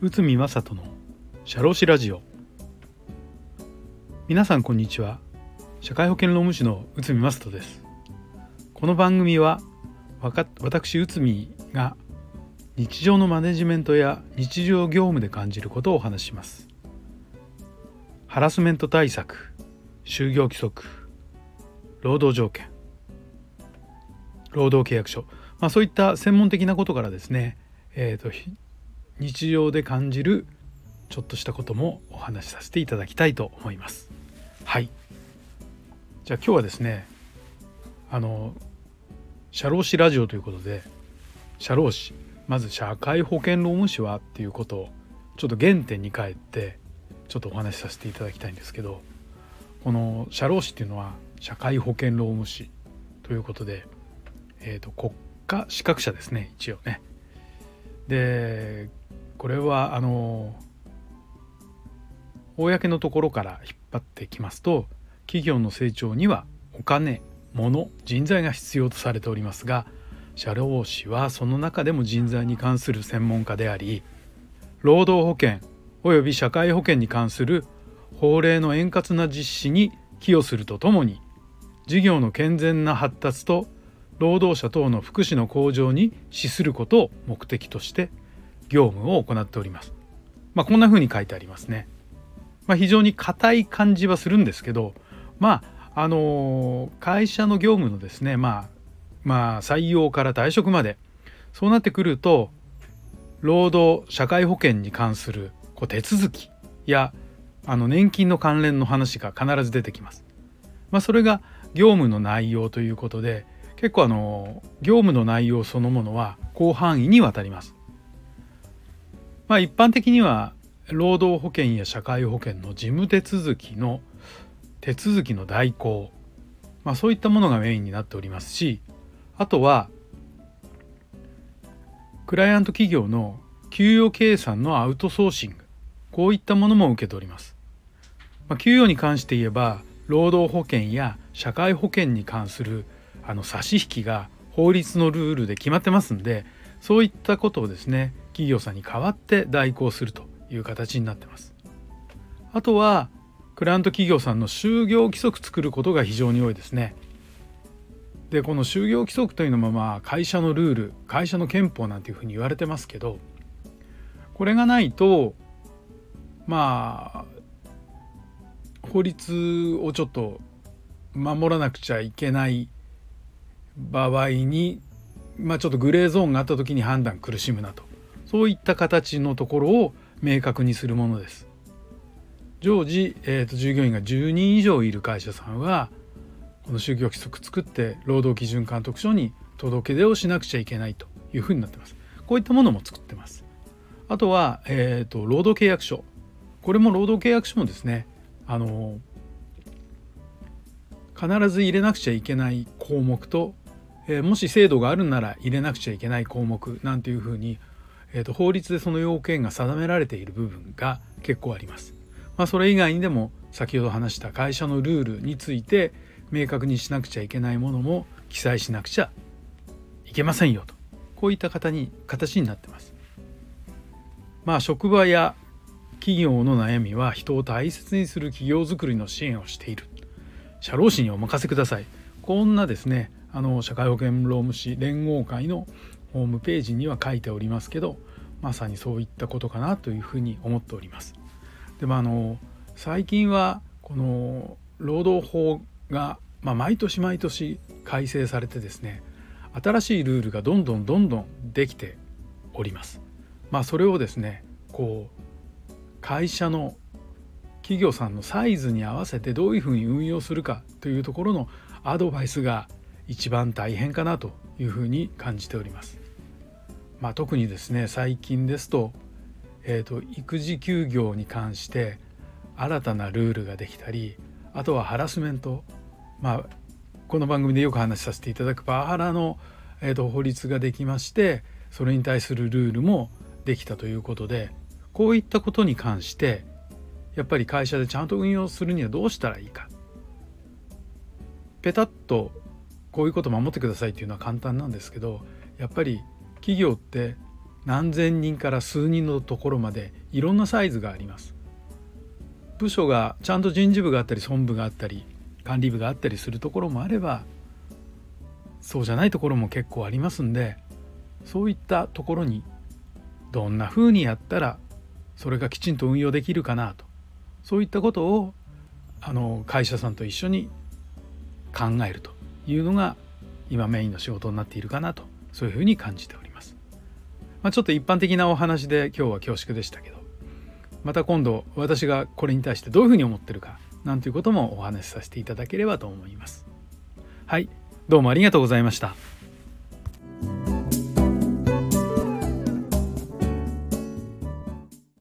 内海正人の社労士ラジオ。皆さんこんにちは。社会保険労務士の内海正人です。この番組は私内海が日常のマネジメントや日常業務で感じることをお話しします。ハラスメント対策就業規則労働条件労働契約書、まあ、そういった専門的なことからですね、えーと、日常で感じるちょっとしたこともお話しさせていただきたいと思います。はいじゃあ今日はですねあの社労士ラジオということで社労士まず社会保険労務士はっていうことをちょっと原点に帰ってちょっとお話しさせていただきたいんですけどこの社労士っていうのは社会保険労務士ということで、えーと、国家資格者ですね一応ね。でこれはあの公のところから引っ張ってきますと企業の成長にはお金物人材が必要とされておりますが社労士はその中でも人材に関する専門家であり労働保険及び社会保険に関する法令の円滑な実施に寄与するとともに事業の健全な発達と労働者等の福祉の向上に資することを目的として業務を行っております。まあ、こんな風に書いてありますね。まあ、非常に硬い感じはするんですけど、まああの会社の業務のですね、まあ、まあ採用から退職までそうなってくると労働社会保険に関するこう手続きやあの年金の関連の話が必ず出てきます。まあ、それが業務の内容ということで結構あの業務の内容そのものは広範囲にわたります。まあ、一般的には労働保険や社会保険の事務手続きの手続きの代行、まあ、そういったものがメインになっておりますしあとはクライアント企業の給与計算のアウトソーシングこういったものも受けております。まあ、給与に関して言えば労働保険や社会保険に関するあの差し引きが法律のルールで決まってますんでそういったことをですね企業さんに代わって代行するという形になってます。あとはクライアント企業さんの就業規則作ることが非常に多いですね。でこの就業規則というのもまあ会社のルール会社の憲法なんていうふうに言われてますけどこれがないとまあ法律をちょっと守らなくちゃいけない場合に、まあ、ちょっとグレーゾーンがあった時に判断苦しむなとそういった形のところを明確にするものです。常時、えーと、従業員が10人以上いる会社さんはこの就業規則作って労働基準監督署に届け出をしなくちゃいけないというふうになってます。こういったものも作ってます。あとは、えーと労働契約書これも労働契約書もですねあの必ず入れなくちゃいけない項目と、えー、もし制度があるなら入れなくちゃいけない項目なんていうふうに、えーと、法律でその要件が定められている部分が結構あります。まあ、それ以外にでも先ほど話した会社のルールについて明確にしなくちゃいけないものも記載しなくちゃいけませんよとこういった形に形になってます。まあ職場や企業の悩みは人を大切にする企業づくりの支援をしている社労士にお任せくださいこんなですねあの社会保険労務士連合会のホームページには書いておりますけどまさにそういったことかなというふうに思っております。でもあの最近はこの労働法が、まあ、毎年毎年改正されてですね新しいルールがどんどんどんどんできております。まあそれをですねこう会社の企業さんのサイズに合わせてどういうふうに運用するかというところのアドバイスが一番大変かなというふうに感じております。まあ、特にですね最近ですと,、えーと、育児休業に関して新たなルールができたりあとはハラスメントまあこの番組でよく話しさせていただくパワハラの、えーと法律ができましてそれに対するルールもできたということでこういったことに関してやっぱり会社でちゃんと運用するにはどうしたらいいかペタッとこういうこと守ってくださいっていうのは簡単なんですけどやっぱり企業って何千人から数人のところまでいろんなサイズがあります。部署がちゃんと人事部があったり損部があったり管理部があったりするところもあればそうじゃないところも結構ありますんでそういったところにどんなふうにやったらそれがきちんと運用できるかなとそういったことをあの会社さんと一緒に考えるというのが今メインの仕事になっているかなとそういうふうに感じております。まあ、ちょっと一般的なお話で今日は恐縮でしたけどまた今度私がこれに対してどういうふうに思ってるかなんていうこともお話しさせていただければと思います。はい、どうもありがとうございました。